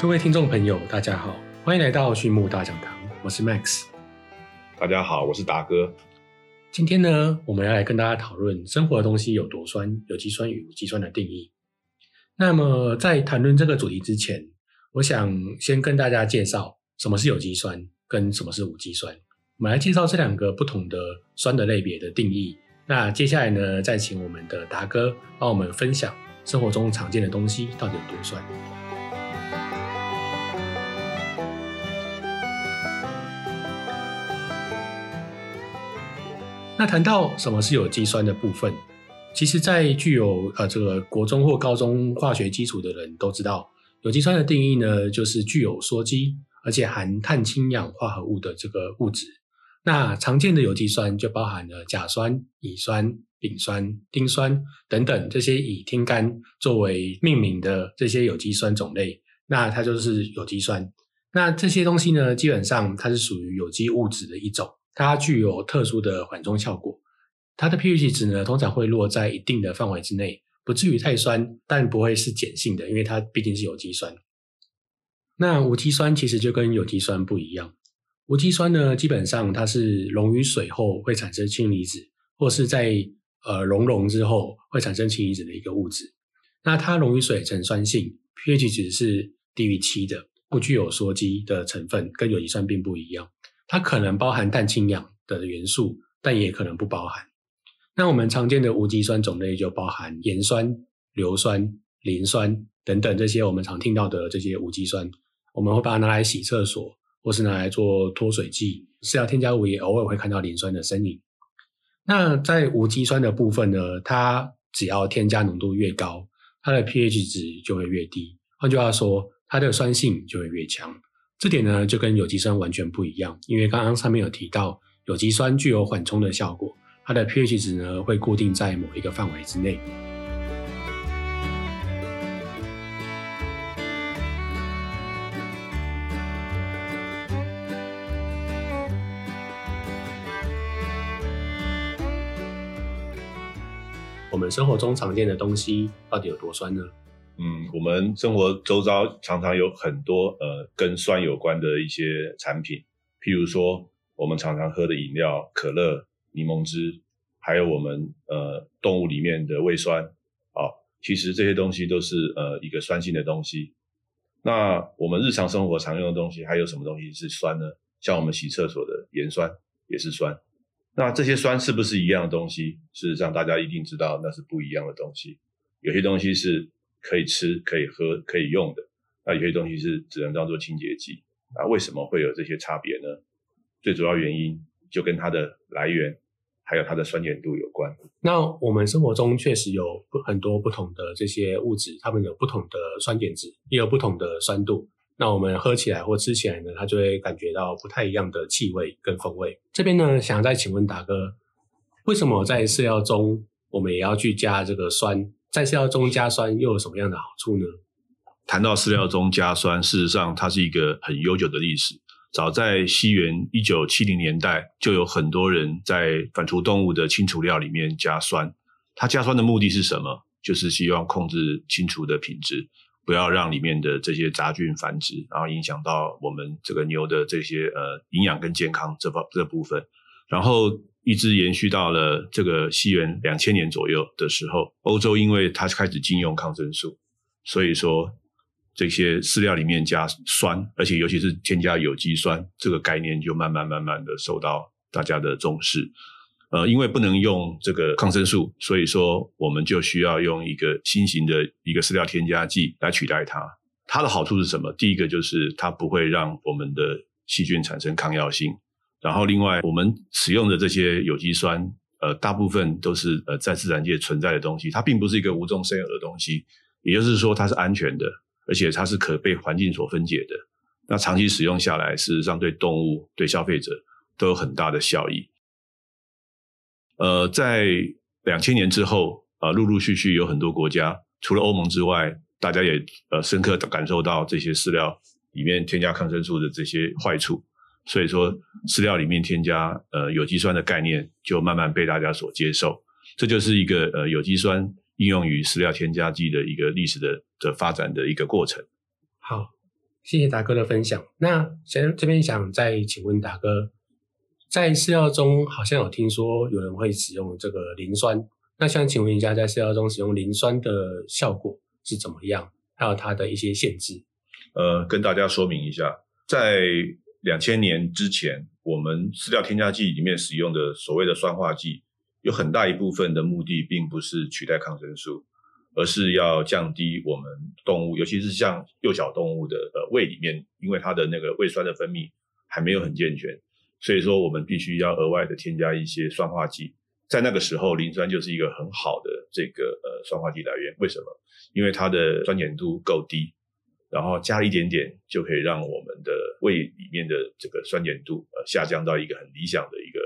各位听众朋友，大家好，欢迎来到畜牧大讲堂，我是 Max。大家好，我是达哥。今天呢，我们要来跟大家讨论生活的东西有多酸，有机酸与无机酸的定义。那么，在谈论这个主题之前，我想先跟大家介绍什么是有机酸，跟什么是无机酸。我们来介绍这两个不同的酸的类别的定义。那接下来呢，再请我们的达哥帮我们分享生活中常见的东西到底有多酸。那谈到什么是有机酸的部分，其实，在具有呃这个国中或高中化学基础的人都知道，有机酸的定义呢，就是具有羧基而且含碳氢氧化合物的这个物质。那常见的有机酸就包含了甲酸、乙酸、丙酸、丁酸等等这些以天干作为命名的这些有机酸种类，那它就是有机酸。那这些东西呢，基本上它是属于有机物质的一种。它具有特殊的缓冲效果，它的 pH 值呢通常会落在一定的范围之内，不至于太酸，但不会是碱性的，因为它毕竟是有机酸。那无机酸其实就跟有机酸不一样，无机酸呢基本上它是溶于水后会产生氢离子，或是在呃熔融之后会产生氢离子的一个物质。那它溶于水呈酸性，pH 值是低于七的，不具有羧基的成分，跟有机酸并不一样。它可能包含氮氢氧的元素，但也可能不包含。那我们常见的无机酸种类就包含盐酸、硫酸、磷酸等等这些我们常听到的这些无机酸。我们会把它拿来洗厕所，或是拿来做脱水剂。饲料添加物也偶尔会看到磷酸的身影。那在无机酸的部分呢，它只要添加浓度越高，它的 pH 值就会越低。换句话说，它的酸性就会越强。这点呢，就跟有机酸完全不一样，因为刚刚上面有提到，有机酸具有缓冲的效果，它的 pH 值呢会固定在某一个范围之内。我们生活中常见的东西到底有多酸呢？嗯，我们生活周遭常常有很多呃跟酸有关的一些产品，譬如说我们常常喝的饮料，可乐、柠檬汁，还有我们呃动物里面的胃酸，啊，其实这些东西都是呃一个酸性的东西。那我们日常生活常用的东西，还有什么东西是酸呢？像我们洗厕所的盐酸也是酸。那这些酸是不是一样的东西？事实上，大家一定知道那是不一样的东西。有些东西是。可以吃、可以喝、可以用的，那有些东西是只能当做清洁剂。那为什么会有这些差别呢？最主要原因就跟它的来源，还有它的酸碱度有关。那我们生活中确实有很多不同的这些物质，它们有不同的酸碱值，也有不同的酸度。那我们喝起来或吃起来呢，它就会感觉到不太一样的气味跟风味。这边呢，想再请问达哥，为什么在饲料中我们也要去加这个酸？在饲料中加酸又有什么样的好处呢？谈到饲料中加酸，事实上它是一个很悠久的历史。早在西元一九七零年代，就有很多人在反刍动物的清除料里面加酸。它加酸的目的是什么？就是希望控制清除的品质，不要让里面的这些杂菌繁殖，然后影响到我们这个牛的这些呃营养跟健康这方这部分。然后。一直延续到了这个西元两千年左右的时候，欧洲因为它开始禁用抗生素，所以说这些饲料里面加酸，而且尤其是添加有机酸，这个概念就慢慢慢慢的受到大家的重视。呃，因为不能用这个抗生素，所以说我们就需要用一个新型的一个饲料添加剂来取代它。它的好处是什么？第一个就是它不会让我们的细菌产生抗药性。然后，另外我们使用的这些有机酸，呃，大部分都是呃在自然界存在的东西，它并不是一个无中生有的东西。也就是说，它是安全的，而且它是可被环境所分解的。那长期使用下来，事实上对动物、对消费者都有很大的效益。呃，在两千年之后，啊，陆陆续续有很多国家，除了欧盟之外，大家也呃深刻的感受到这些饲料里面添加抗生素的这些坏处，所以说饲料里面添加呃有机酸的概念就慢慢被大家所接受，这就是一个呃有机酸应用于饲料添加剂的一个历史的的发展的一个过程。好，谢谢达哥的分享。那先这边想再请问达哥。在饲料中好像有听说有人会使用这个磷酸，那想请问一下，在饲料中使用磷酸的效果是怎么样？还有它的一些限制？呃，跟大家说明一下，在两千年之前，我们饲料添加剂里面使用的所谓的酸化剂，有很大一部分的目的并不是取代抗生素，而是要降低我们动物，尤其是像幼小动物的呃胃里面，因为它的那个胃酸的分泌还没有很健全。所以说，我们必须要额外的添加一些酸化剂。在那个时候，磷酸就是一个很好的这个呃酸化剂来源。为什么？因为它的酸碱度够低，然后加一点点就可以让我们的胃里面的这个酸碱度呃下降到一个很理想的一个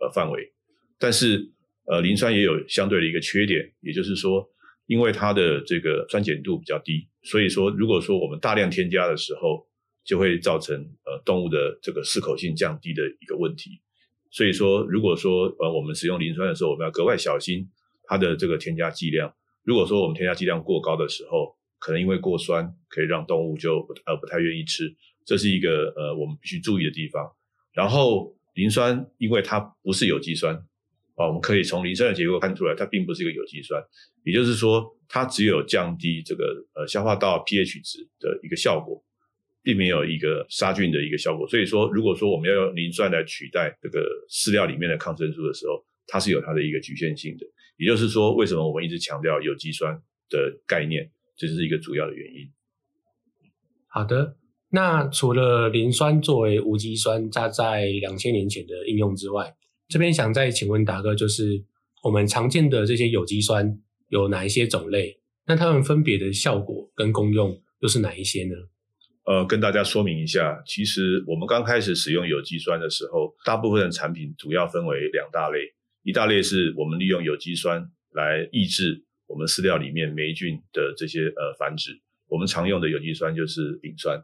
呃范围。但是呃磷酸也有相对的一个缺点，也就是说，因为它的这个酸碱度比较低，所以说如果说我们大量添加的时候，就会造成呃动物的这个适口性降低的一个问题，所以说如果说呃我们使用磷酸的时候，我们要格外小心它的这个添加剂量。如果说我们添加剂量过高的时候，可能因为过酸可以让动物就不呃不太愿意吃，这是一个呃我们必须注意的地方。然后磷酸因为它不是有机酸啊，我们可以从磷酸的结构看出来，它并不是一个有机酸，也就是说它只有降低这个呃消化道 pH 值的一个效果。并没有一个杀菌的一个效果，所以说，如果说我们要用磷酸来取代这个饲料里面的抗生素的时候，它是有它的一个局限性的。也就是说，为什么我们一直强调有机酸的概念，这是一个主要的原因。好的，那除了磷酸作为无机酸，它在两千年前的应用之外，这边想再请问达哥，就是我们常见的这些有机酸有哪一些种类？那它们分别的效果跟功用又是哪一些呢？呃，跟大家说明一下，其实我们刚开始使用有机酸的时候，大部分的产品主要分为两大类，一大类是我们利用有机酸来抑制我们饲料里面霉菌的这些呃繁殖，我们常用的有机酸就是丙酸。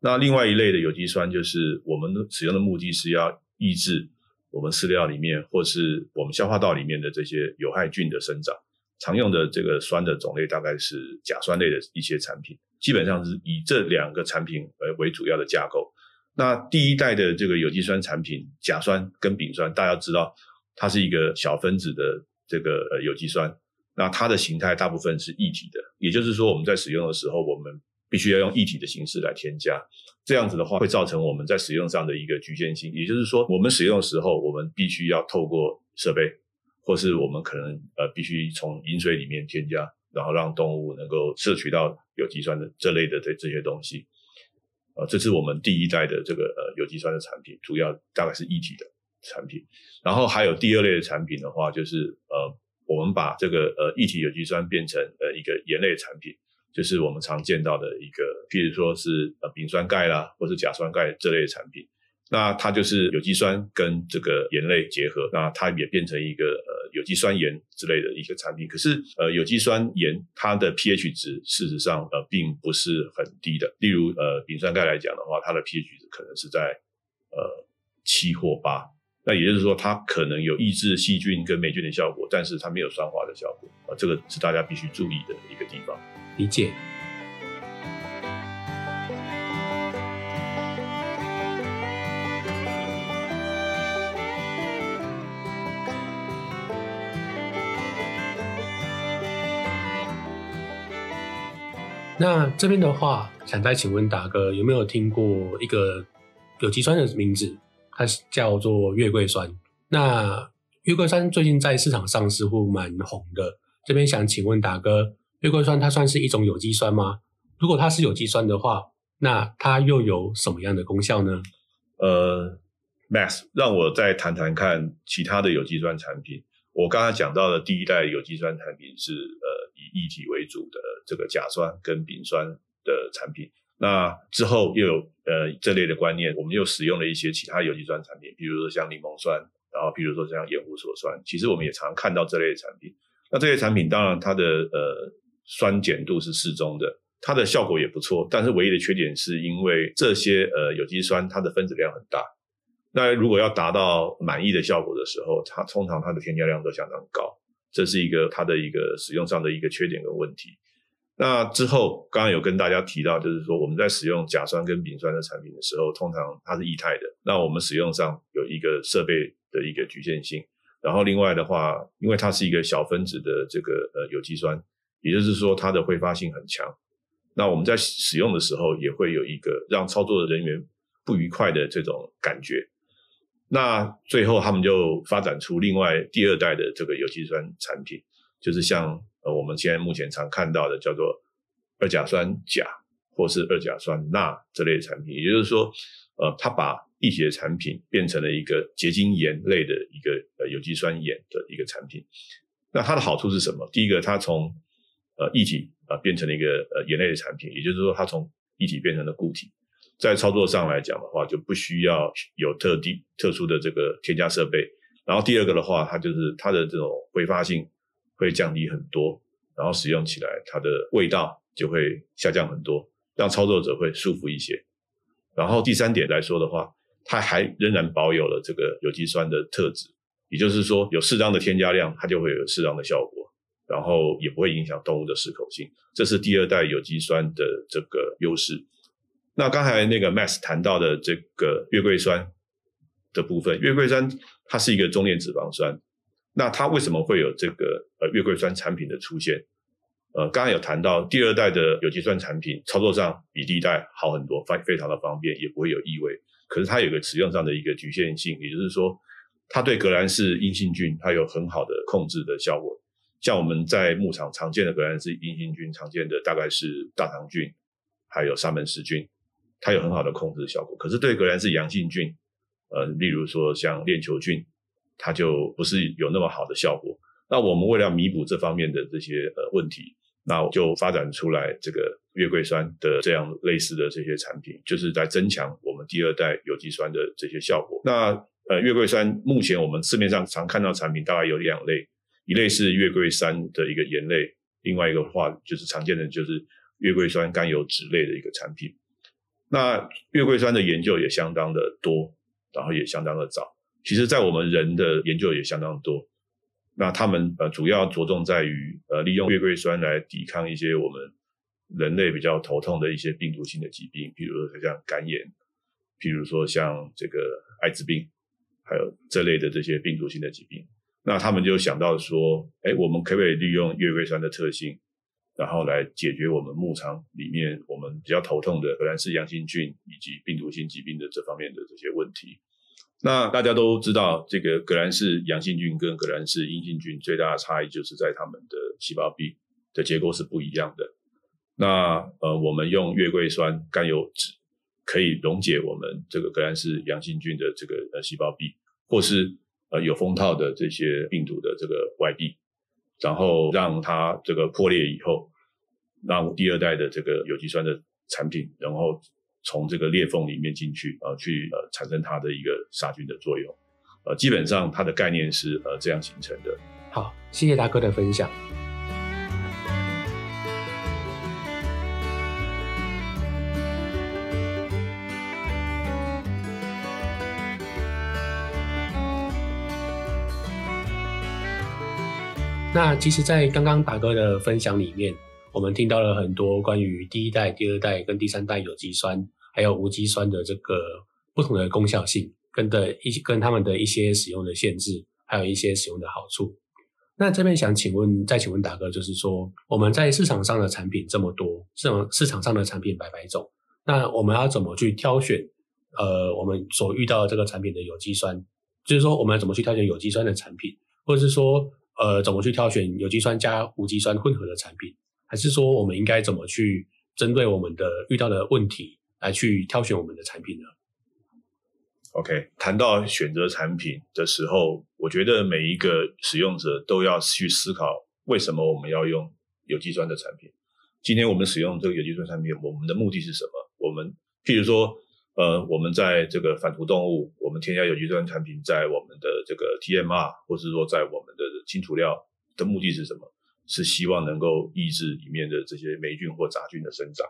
那另外一类的有机酸就是我们使用的目的是要抑制我们饲料里面或是我们消化道里面的这些有害菌的生长。常用的这个酸的种类大概是甲酸类的一些产品。基本上是以这两个产品为为主要的架构。那第一代的这个有机酸产品，甲酸跟丙酸，大家知道它是一个小分子的这个呃有机酸。那它的形态大部分是液体的，也就是说我们在使用的时候，我们必须要用液体的形式来添加。这样子的话，会造成我们在使用上的一个局限性。也就是说，我们使用的时候，我们必须要透过设备，或是我们可能呃必须从饮水里面添加。然后让动物能够摄取到有机酸的这类的这这些东西，呃，这是我们第一代的这个呃有机酸的产品，主要大概是一体的产品。然后还有第二类的产品的话，就是呃，我们把这个呃一体有机酸变成呃一个盐类产品，就是我们常见到的一个，譬如说是呃丙酸钙啦，或是甲酸钙这类的产品。那它就是有机酸跟这个盐类结合，那它也变成一个呃有机酸盐之类的一个产品。可是呃有机酸盐它的 pH 值事实上呃并不是很低的。例如呃丙酸钙来讲的话，它的 pH 值可能是在呃七或八。那也就是说它可能有抑制细菌跟霉菌的效果，但是它没有酸化的效果。啊，这个是大家必须注意的一个地方。理解。那这边的话，想再请问达哥，有没有听过一个有机酸的名字？它是叫做月桂酸。那月桂酸最近在市场上似乎蛮红的。这边想请问达哥，月桂酸它算是一种有机酸吗？如果它是有机酸的话，那它又有什么样的功效呢？呃，Max，让我再谈谈看其他的有机酸产品。我刚才讲到的第一代有机酸产品是呃以液体为主的这个甲酸跟丙酸的产品。那之后又有呃这类的观念，我们又使用了一些其他有机酸产品，比如说像柠檬酸，然后比如说像盐湖所酸，其实我们也常看到这类的产品。那这些产品当然它的呃酸碱度是适中的，它的效果也不错，但是唯一的缺点是因为这些呃有机酸它的分子量很大，那如果要达到满意的效果的时候，它通常它的添加量都相当高，这是一个它的一个使用上的一个缺点跟问题。那之后刚刚有跟大家提到，就是说我们在使用甲酸跟丙酸的产品的时候，通常它是液态的，那我们使用上有一个设备的一个局限性。然后另外的话，因为它是一个小分子的这个呃有机酸，也就是说它的挥发性很强。那我们在使用的时候也会有一个让操作的人员不愉快的这种感觉。那最后他们就发展出另外第二代的这个有机酸产品，就是像呃我们现在目前常看到的叫做二甲酸钾或是二甲酸钠这类产品，也就是说，呃，它把一体的产品变成了一个结晶盐类的一个呃有机酸盐的一个产品。那它的好处是什么？第一个，它从呃液体啊变成了一个呃盐类的产品，也就是说，它从液体变成了固体。在操作上来讲的话，就不需要有特地特殊的这个添加设备。然后第二个的话，它就是它的这种挥发性会降低很多，然后使用起来它的味道就会下降很多，让操作者会舒服一些。然后第三点来说的话。它还仍然保有了这个有机酸的特质，也就是说，有适当的添加量，它就会有适当的效果，然后也不会影响动物的适口性。这是第二代有机酸的这个优势。那刚才那个 Max 谈到的这个月桂酸的部分，月桂酸它是一个中链脂肪酸，那它为什么会有这个呃月桂酸产品的出现？呃，刚刚有谈到第二代的有机酸产品操作上比第一代好很多，非非常的方便，也不会有异味。可是它有个使用上的一个局限性，也就是说，它对革兰氏阴性菌它有很好的控制的效果。像我们在牧场常见的革兰氏阴性菌，常见的大概是大肠菌，还有沙门氏菌，它有很好的控制效果。可是对革兰氏阳性菌，呃，例如说像链球菌，它就不是有那么好的效果。那我们为了弥补这方面的这些呃问题。那就发展出来这个月桂酸的这样类似的这些产品，就是在增强我们第二代有机酸的这些效果。那呃，月桂酸目前我们市面上常看到产品大概有两类，一类是月桂酸的一个盐类，另外一个话就是常见的就是月桂酸甘油酯类的一个产品。那月桂酸的研究也相当的多，然后也相当的早。其实，在我们人的研究也相当多。那他们呃主要着重在于呃利用月桂酸来抵抗一些我们人类比较头痛的一些病毒性的疾病，比如说像肝炎，譬如说像这个艾滋病，还有这类的这些病毒性的疾病。那他们就想到说，哎，我们可不可以利用月桂酸的特性，然后来解决我们牧场里面我们比较头痛的荷兰氏阳性菌以及病毒性疾病的这方面的这些问题。那大家都知道，这个革兰氏阳性菌跟革兰氏阴性菌最大的差异就是在它们的细胞壁的结构是不一样的。那呃，我们用月桂酸甘油酯可以溶解我们这个革兰氏阳性菌的这个呃细胞壁，或是呃有封套的这些病毒的这个外壁，然后让它这个破裂以后，让第二代的这个有机酸的产品，然后。从这个裂缝里面进去，呃，去呃产生它的一个杀菌的作用，呃，基本上它的概念是呃这样形成的。好，谢谢大哥的分享。那其实，在刚刚大哥的分享里面。我们听到了很多关于第一代、第二代跟第三代有机酸，还有无机酸的这个不同的功效性，跟的一跟他们的一些使用的限制，还有一些使用的好处。那这边想请问，再请问大哥，就是说我们在市场上的产品这么多，市场市场上的产品百百种，那我们要怎么去挑选？呃，我们所遇到的这个产品的有机酸，就是说我们要怎么去挑选有机酸的产品，或者是说呃，怎么去挑选有机酸加无机酸混合的产品？还是说，我们应该怎么去针对我们的遇到的问题来去挑选我们的产品呢？OK，谈到选择产品的时候，我觉得每一个使用者都要去思考，为什么我们要用有机酸的产品？今天我们使用这个有机酸产品，我们的目的是什么？我们譬如说，呃，我们在这个反刍动物，我们添加有机酸产品在我们的这个 TMR，或是说在我们的清除料的目的是什么？是希望能够抑制里面的这些霉菌或杂菌的生长，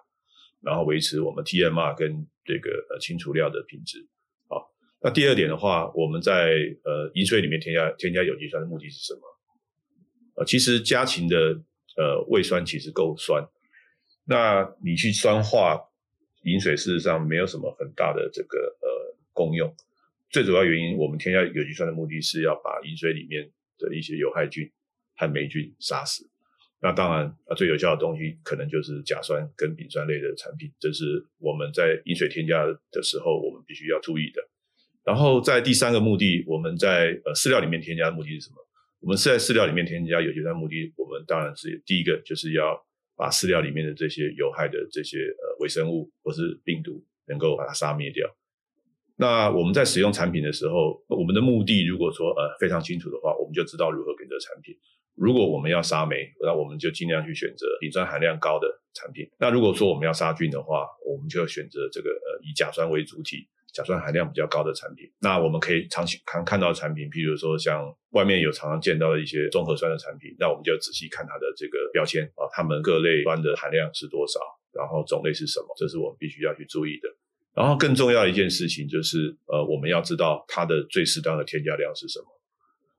然后维持我们 TMR 跟这个呃清除料的品质。好，那第二点的话，我们在呃饮水里面添加添加有机酸的目的是什么？呃，其实家禽的呃胃酸其实够酸，那你去酸化饮水，事实上没有什么很大的这个呃功用。最主要原因，我们添加有机酸的目的是要把饮水里面的一些有害菌。和霉菌杀死，那当然啊，最有效的东西可能就是甲酸跟丙酸类的产品，这是我们在饮水添加的时候我们必须要注意的。然后在第三个目的，我们在呃饲料里面添加的目的是什么？我们是在饲料里面添加有机酸目的，我们当然是第一个就是要把饲料里面的这些有害的这些呃微生物或是病毒能够把它杀灭掉。那我们在使用产品的时候，我们的目的如果说呃非常清楚的话，我们就知道如何给这产品。如果我们要杀霉，那我们就尽量去选择丙酸含量高的产品。那如果说我们要杀菌的话，我们就要选择这个呃以甲酸为主体、甲酸含量比较高的产品。那我们可以常常看到产品，譬如说像外面有常常见到的一些综合酸的产品，那我们就要仔细看它的这个标签啊，它们各类酸的含量是多少，然后种类是什么，这是我们必须要去注意的。然后更重要的一件事情就是，呃，我们要知道它的最适当的添加量是什么。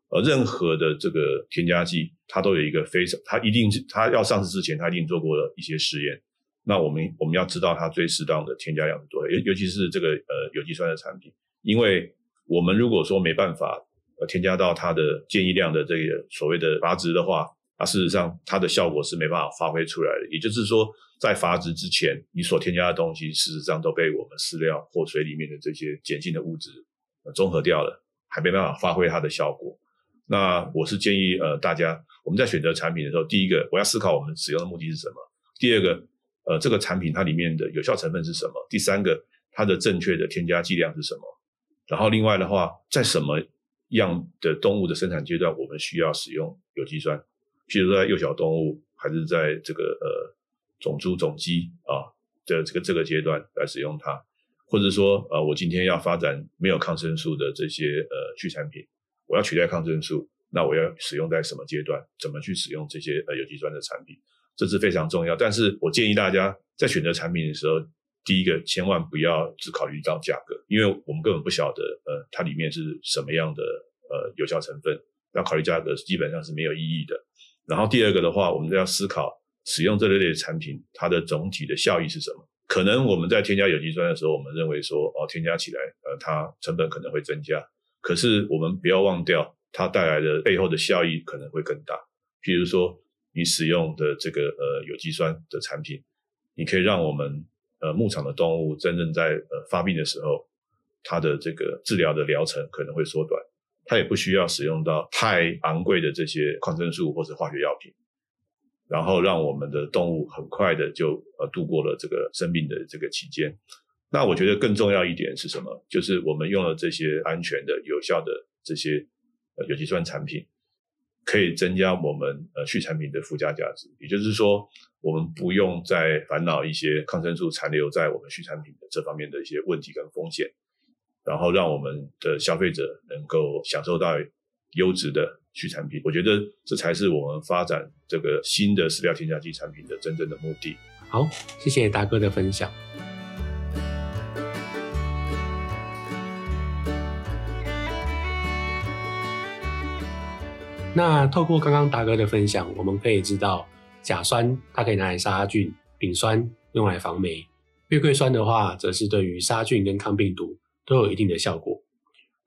呃，任何的这个添加剂，它都有一个非常，它一定是它要上市之前，它一定做过了一些实验。那我们我们要知道它最适当的添加量是多少，尤尤其是这个呃有机酸的产品，因为我们如果说没办法呃添加到它的建议量的这个所谓的阀值的话，那事实上它的效果是没办法发挥出来的。也就是说，在阀值之前，你所添加的东西，事实上都被我们饲料或水里面的这些碱性的物质综合掉了，还没办法发挥它的效果。那我是建议，呃，大家我们在选择产品的时候，第一个我要思考我们使用的目的是什么；第二个，呃，这个产品它里面的有效成分是什么；第三个，它的正确的添加剂量是什么。然后另外的话，在什么样的动物的生产阶段，我们需要使用有机酸？譬如说在幼小动物，还是在这个呃种猪、种鸡啊的这个这个阶段来使用它，或者说呃我今天要发展没有抗生素的这些呃畜产品。我要取代抗生素，那我要使用在什么阶段？怎么去使用这些呃有机酸的产品？这是非常重要。但是我建议大家在选择产品的时候，第一个千万不要只考虑到价格，因为我们根本不晓得呃它里面是什么样的呃有效成分，那考虑价格基本上是没有意义的。然后第二个的话，我们就要思考使用这类类的产品，它的总体的效益是什么？可能我们在添加有机酸的时候，我们认为说哦，添加起来呃它成本可能会增加。可是我们不要忘掉，它带来的背后的效益可能会更大。譬如说，你使用的这个呃有机酸的产品，你可以让我们呃牧场的动物真正在呃发病的时候，它的这个治疗的疗程可能会缩短，它也不需要使用到太昂贵的这些抗生素或者化学药品，然后让我们的动物很快的就呃度过了这个生病的这个期间。那我觉得更重要一点是什么？就是我们用了这些安全的、有效的这些呃有机酸产品，可以增加我们呃畜产品的附加价值。也就是说，我们不用再烦恼一些抗生素残留在我们畜产品的这方面的一些问题跟风险，然后让我们的消费者能够享受到优质的畜产品。我觉得这才是我们发展这个新的饲料添加剂产品的真正的目的。好，谢谢达哥的分享。那透过刚刚达哥的分享，我们可以知道，甲酸它可以拿来杀菌，丙酸用来防霉，月桂酸的话，则是对于杀菌跟抗病毒都有一定的效果。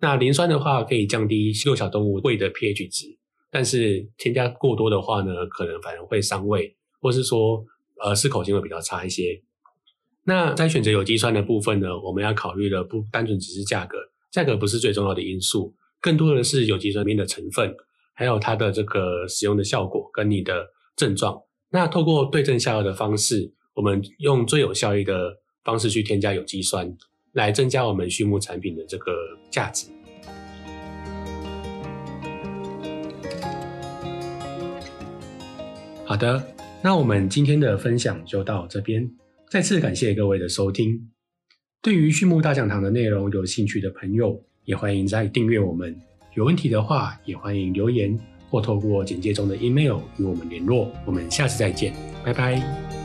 那磷酸的话，可以降低幼小动物胃的 pH 值，但是添加过多的话呢，可能反而会伤胃，或是说，呃，适口性会比较差一些。那在选择有机酸的部分呢，我们要考虑的不单纯只是价格，价格不是最重要的因素，更多的是有机酸里面的成分。还有它的这个使用的效果跟你的症状，那透过对症下药的方式，我们用最有效益的方式去添加有机酸，来增加我们畜牧产品的这个价值。好的，那我们今天的分享就到这边。再次感谢各位的收听。对于畜牧大讲堂的内容有兴趣的朋友，也欢迎再订阅我们。有问题的话，也欢迎留言或透过简介中的 email 与我们联络。我们下次再见，拜拜。